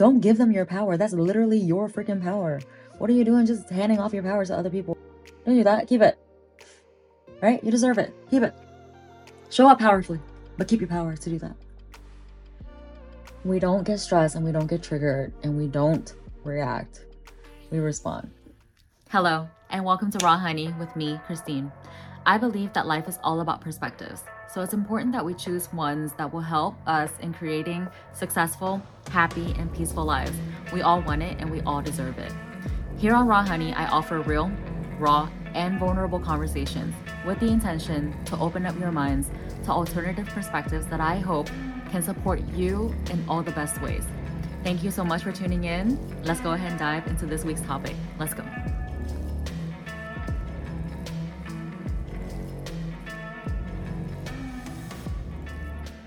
Don't give them your power. That's literally your freaking power. What are you doing just handing off your powers to other people? Don't do that. Keep it. Right? You deserve it. Keep it. Show up powerfully, but keep your power to do that. We don't get stressed and we don't get triggered and we don't react. We respond. Hello, and welcome to Raw Honey with me, Christine. I believe that life is all about perspectives, so it's important that we choose ones that will help us in creating successful, happy, and peaceful lives. We all want it and we all deserve it. Here on Raw Honey, I offer real, raw, and vulnerable conversations with the intention to open up your minds to alternative perspectives that I hope can support you in all the best ways. Thank you so much for tuning in. Let's go ahead and dive into this week's topic. Let's go.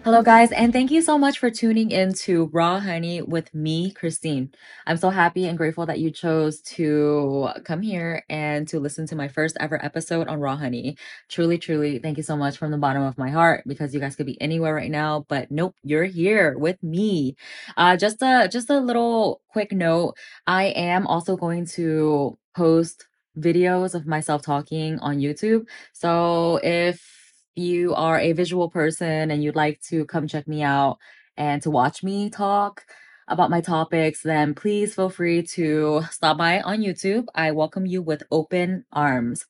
Hello, guys, and thank you so much for tuning in to Raw Honey with me, Christine. I'm so happy and grateful that you chose to come here and to listen to my first ever episode on Raw Honey. Truly, truly, thank you so much from the bottom of my heart because you guys could be anywhere right now, but nope, you're here with me. Uh, just a just a little quick note. I am also going to post videos of myself talking on YouTube. So if you are a visual person and you'd like to come check me out and to watch me talk about my topics, then please feel free to stop by on YouTube. I welcome you with open arms.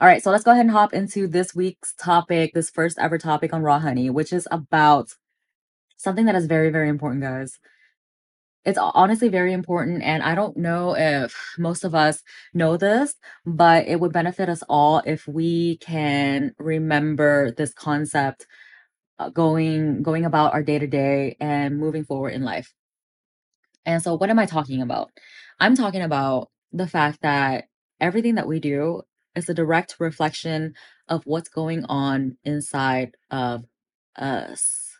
All right, so let's go ahead and hop into this week's topic, this first ever topic on Raw Honey, which is about something that is very, very important, guys it's honestly very important and i don't know if most of us know this but it would benefit us all if we can remember this concept uh, going going about our day to day and moving forward in life. And so what am i talking about? I'm talking about the fact that everything that we do is a direct reflection of what's going on inside of us.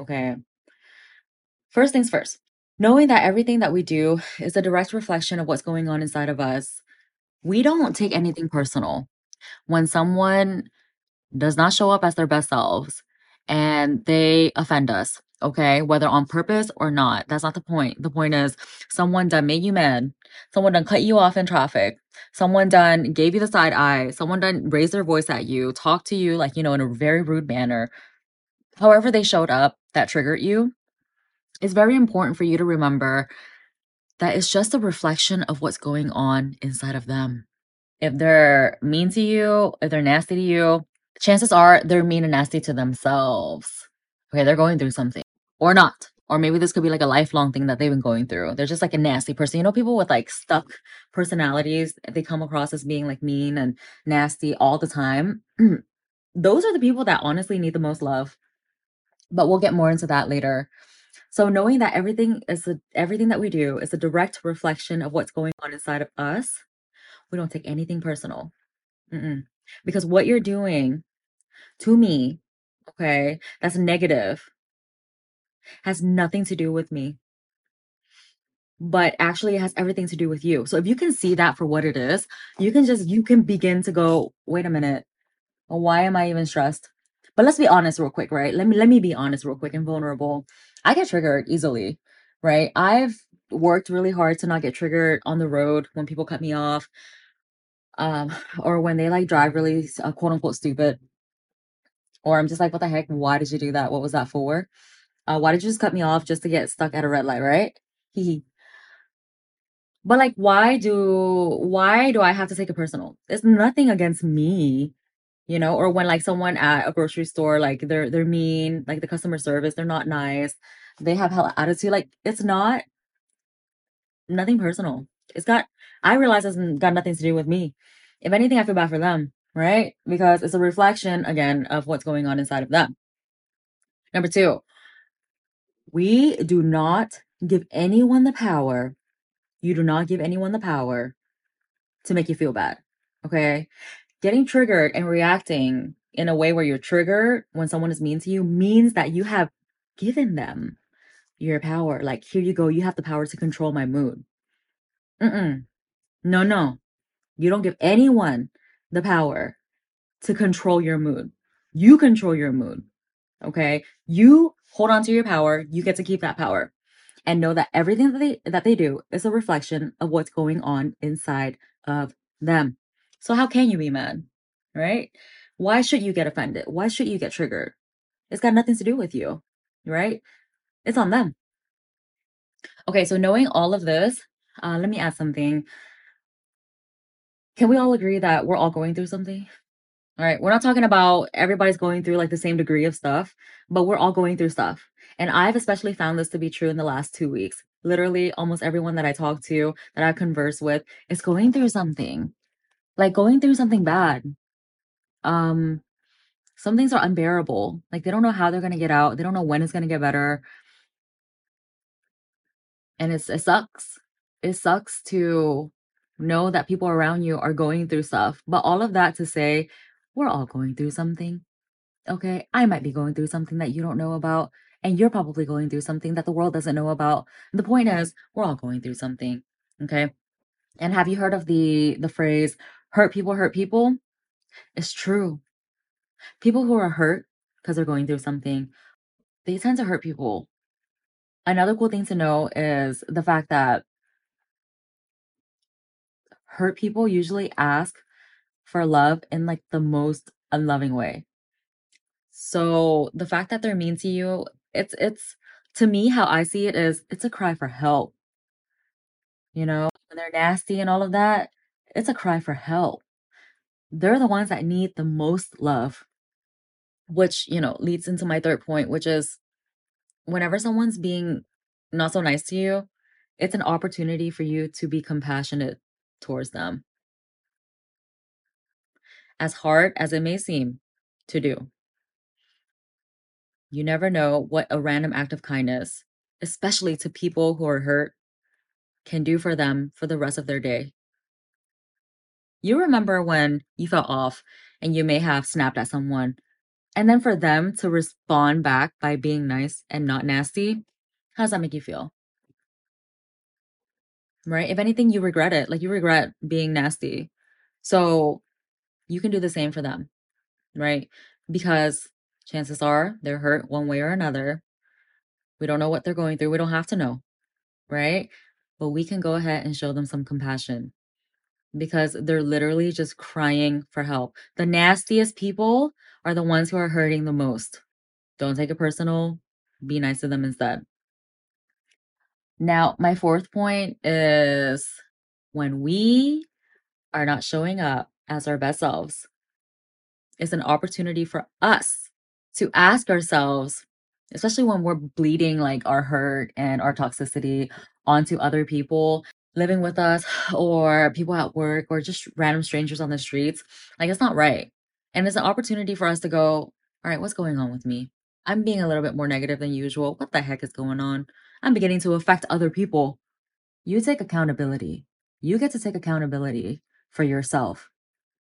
Okay. First things first knowing that everything that we do is a direct reflection of what's going on inside of us, we don't take anything personal. When someone does not show up as their best selves and they offend us, okay, whether on purpose or not, that's not the point. The point is someone done made you mad, someone done cut you off in traffic, someone done gave you the side eye, someone done raised their voice at you, talked to you like, you know, in a very rude manner. However, they showed up that triggered you, it's very important for you to remember that it's just a reflection of what's going on inside of them. If they're mean to you, if they're nasty to you, chances are they're mean and nasty to themselves. Okay, they're going through something or not. Or maybe this could be like a lifelong thing that they've been going through. They're just like a nasty person. You know, people with like stuck personalities, they come across as being like mean and nasty all the time. Those are the people that honestly need the most love. But we'll get more into that later. So knowing that everything is a, everything that we do is a direct reflection of what's going on inside of us, we don't take anything personal. Mm-mm. Because what you're doing to me, okay, that's negative, has nothing to do with me. But actually, it has everything to do with you. So if you can see that for what it is, you can just, you can begin to go, wait a minute, why am I even stressed? But let's be honest real quick, right? Let me let me be honest real quick and vulnerable. I get triggered easily, right? I've worked really hard to not get triggered on the road when people cut me off um or when they like drive really uh, quote unquote stupid or i'm just like what the heck? Why did you do that? What was that for? Uh why did you just cut me off just to get stuck at a red light? Right? But like why do why do i have to take it personal? It's nothing against me you know or when like someone at a grocery store like they're they're mean like the customer service they're not nice they have hell attitude like it's not nothing personal. It's got i realize it's got nothing to do with me. If anything i feel bad for them right? Because it's a reflection again of what's going on inside of them. Number two we do not give anyone the power you do not give anyone the power to make you feel bad okay getting triggered and reacting in a way where you're triggered when someone is mean to you means that you have given them your power. Like, here you go. You have the power to control my mood. Mm-mm. No, no. You don't give anyone the power to control your mood. You control your mood. Okay. You hold on to your power. You get to keep that power. and know that everything that they that they do is a reflection of what's going on inside of them. So how can you be mad? Right? Why should you get offended? Why should you get triggered? It's got nothing to do with you, right? It's on them. Okay, so knowing all of this, uh, let me add something. Can we all agree that we're all going through something? All right, we're not talking about everybody's going through like the same degree of stuff, but we're all going through stuff. And I've especially found this to be true in the last two weeks. Literally, almost everyone that I talk to, that I converse with, is going through something, like going through something bad. Um, some things are unbearable. Like they don't know how they're gonna get out. They don't know when it's gonna get better. And it's it sucks. It sucks to know that people around you are going through stuff. But all of that to say, we're all going through something. Okay. I might be going through something that you don't know about, and you're probably going through something that the world doesn't know about. The point is, we're all going through something. Okay. And have you heard of the the phrase hurt people hurt people? It's true. People who are hurt because they're going through something, they tend to hurt people. Another cool thing to know is the fact that hurt people usually ask for love in like the most unloving way. So the fact that they're mean to you, it's it's to me how I see it is it's a cry for help. You know, when they're nasty and all of that, it's a cry for help. They're the ones that need the most love. Which, you know, leads into my third point, which is whenever someone's being not so nice to you, it's an opportunity for you to be compassionate towards them. As hard as it may seem to do. You never know what a random act of kindness, especially to people who are hurt, can do for them for the rest of their day. You remember when you felt off and you may have snapped at someone, and then for them to respond back by being nice and not nasty, how does that make you feel? Right? If anything, you regret it. Like you regret being nasty. So you can do the same for them, right? Because chances are they're hurt one way or another. We don't know what they're going through. We don't have to know, right? But we can go ahead and show them some compassion because they're literally just crying for help. The nastiest people are the ones who are hurting the most. Don't take it personal. Be nice to them instead. Now, my fourth point is when we are not showing up as our best selves, it's an opportunity for us to ask ourselves, especially when we're bleeding like our hurt and our toxicity onto other people living with us or people at work or just random strangers on the streets. Like, it's not right. And it's an opportunity for us to go, all right, what's going on with me? I'm being a little bit more negative than usual. What the heck is going on? I'm beginning to affect other people. You take accountability. You get to take accountability for yourself.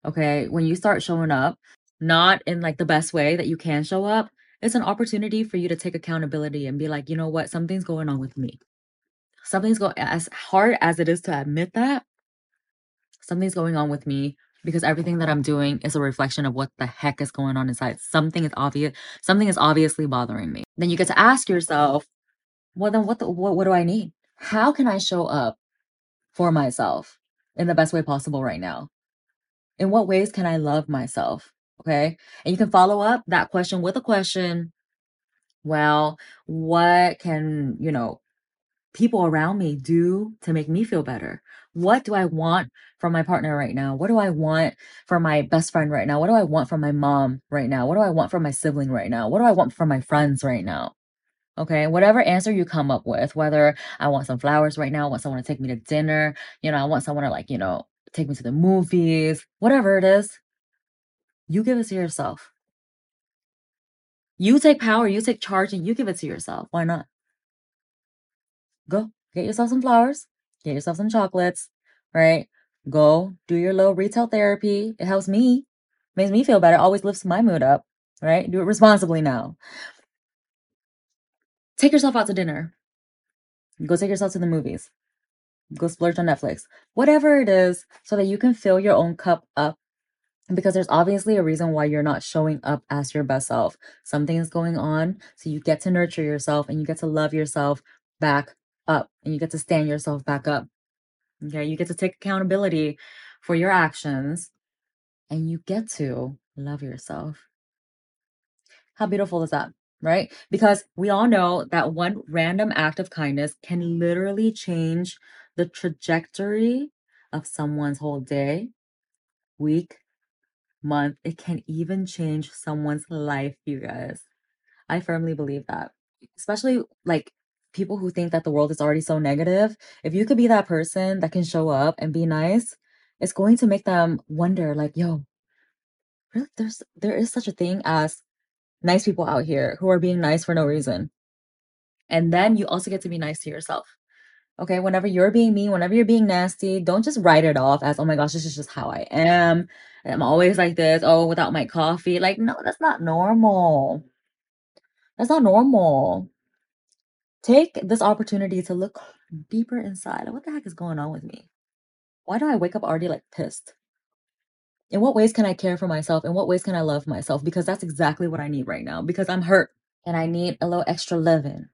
Okay. When you start showing up, not in like the best way that you can show up, it's an opportunity for you to take accountability and be like, you know what? Something's going on with me. Something's going as hard as it is to admit that something's going on with me because everything that I'm doing is a reflection of what the heck is going on inside. Something is obvious. Something is obviously bothering me. Then you get to ask yourself, well, then what, the, what, what do I need? How can I show up for myself in the best way possible right now? In what ways can I love myself? Okay. And you can follow up that question with a question. Well, what can, you know, people around me do to make me feel better? What do I want from my partner right now? What do I want from my best friend right now? What do I want from my mom right now? What do I want from my sibling right now? What do I want from my friends right now? Okay, whatever answer you come up with, whether I want some flowers right now, I want someone to take me to dinner, you know, I want someone to like, you know, take me to the movies, whatever it is, you give it to yourself. You take power, you take charge, and you give it to yourself. Why not? Go get yourself some flowers, get yourself some chocolates, right? Go do your little retail therapy. It helps me, makes me feel better, always lifts my mood up, right? Do it responsibly now. Take yourself out to dinner. Go take yourself to the movies. Go splurge on Netflix. Whatever it is, so that you can fill your own cup up. Because there's obviously a reason why you're not showing up as your best self. Something is going on. So you get to nurture yourself and you get to love yourself back up and you get to stand yourself back up. Okay. You get to take accountability for your actions and you get to love yourself. How beautiful is that? Right? Because we all know that one random act of kindness can literally change the trajectory of someone's whole day, week, month. It can even change someone's life, you guys. I firmly believe that. Especially like people who think that the world is already so negative. If you could be that person that can show up and be nice, it's going to make them wonder like, yo, really there's there is such a thing as nice people out here who are being nice for no reason. And then you also get to be nice to yourself. Okay, whenever you're being mean, whenever you're being nasty, don't just write it off as, oh my gosh, this is just how I am. I'm always like this. Oh, without my coffee. Like, no, that's not normal. That's not normal. Take this opportunity to look deeper inside. What the heck is going on with me? Why do I wake up already like pissed? In what ways can I care for myself? In what ways can I love myself? Because that's exactly what I need right now because I'm hurt and I need a little extra loving.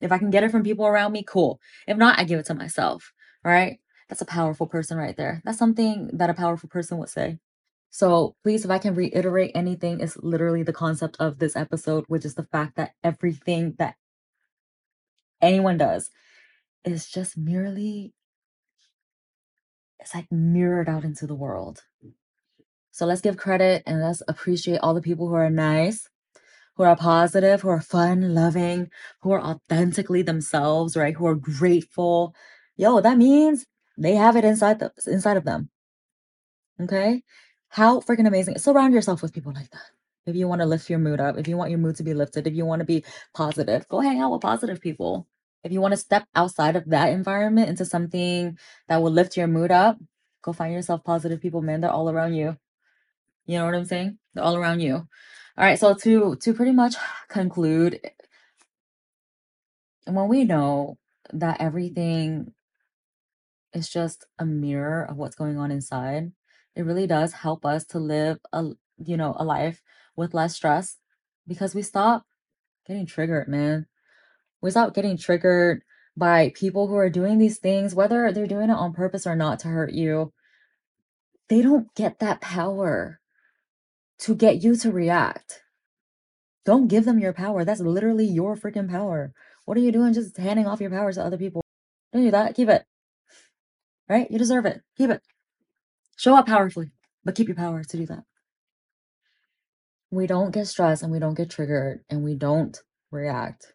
If I can get it from people around me, cool. If not, I give it to myself. Right? That's a powerful person right there. That's something that a powerful person would say. So please, if I can reiterate anything, is literally the concept of this episode, which is the fact that everything that anyone does is just merely it's like mirrored out into the world. So let's give credit and let's appreciate all the people who are nice, who are positive, who are fun, loving, who are authentically themselves, right? Who are grateful. Yo, that means they have it inside the inside of them. Okay? How freaking amazing. Surround yourself with people like that. If you want to lift your mood up, if you want your mood to be lifted, if you want to be positive, go hang out with positive people. If you want to step outside of that environment into something that will lift your mood up, go find yourself positive people, man. They're all around you. You know what I'm saying? They're all around you. All right, so to to pretty much conclude, and when we know that everything is just a mirror of what's going on inside, it really does help us to live a you know a life with less stress because we stop getting triggered, man. Stop getting triggered by people who are doing these things, whether they're doing it on purpose or not to hurt you. They don't get that power to get you to react. Don't give them your power. That's literally your freaking power. What are you doing just handing off your power to other people? Don't do that. Keep it. Right? You deserve it. Keep it. Show up powerfully, but keep your power to do that. We don't get stressed and we don't get triggered and we don't react.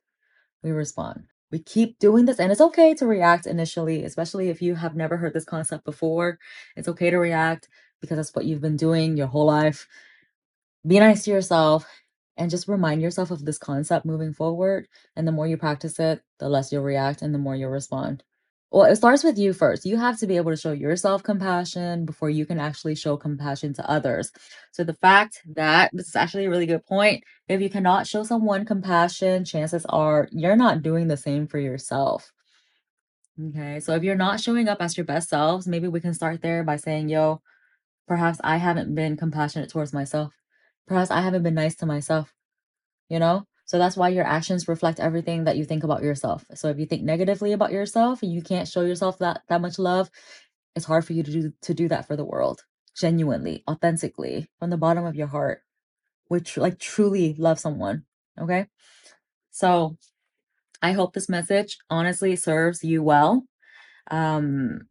We respond. We keep doing this, and it's okay to react initially, especially if you have never heard this concept before. It's okay to react because that's what you've been doing your whole life. Be nice to yourself and just remind yourself of this concept moving forward. And the more you practice it, the less you'll react and the more you'll respond. Well, it starts with you first. You have to be able to show yourself compassion before you can actually show compassion to others. So, the fact that this is actually a really good point. If you cannot show someone compassion, chances are you're not doing the same for yourself. Okay. So, if you're not showing up as your best selves, maybe we can start there by saying, yo, perhaps I haven't been compassionate towards myself. Perhaps I haven't been nice to myself, you know? So that's why your actions reflect everything that you think about yourself. So if you think negatively about yourself and you can't show yourself that that much love, it's hard for you to do to do that for the world. Genuinely, authentically, from the bottom of your heart. Which like truly love someone, okay? So I hope this message honestly serves you well. Um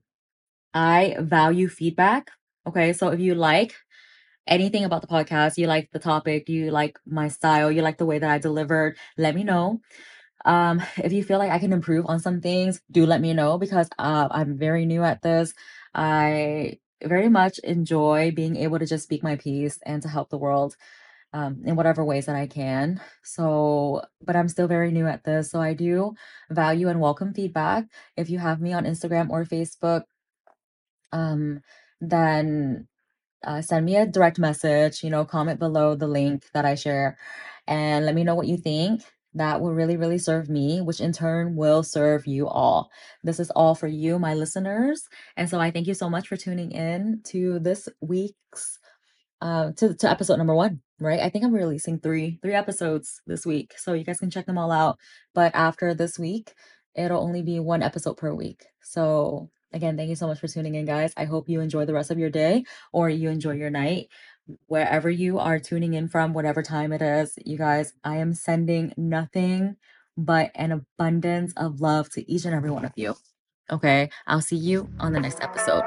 I value feedback. Okay, so if you like anything about the podcast, you like the topic, you like my style, you like the way that I delivered, let me know. Um, if you feel like I can improve on some things, do let me know because uh, I'm very new at this. I very much enjoy being able to just speak my piece and to help the world um, in whatever ways that I can. So, but I'm still very new at this. So, I do value and welcome feedback. If you have me on Instagram or Facebook, um, then uh, send me a direct message, you know, comment below the link that I share and let me know what you think. That will really, really serve me, which in turn will serve you all. This is all for you, my listeners. And so I thank you so much for tuning in to this week's uh to, to episode number one right i think i'm releasing three three episodes this week so you guys can check them all out but after this week it'll only be one episode per week. So, again, thank you so much for tuning in, guys. I hope you enjoy the rest of your day or you enjoy your night. Wherever you are tuning in from, whatever time it is, you guys, I am sending nothing but an abundance of love to each and every one of you. Okay, I'll see you on the next episode.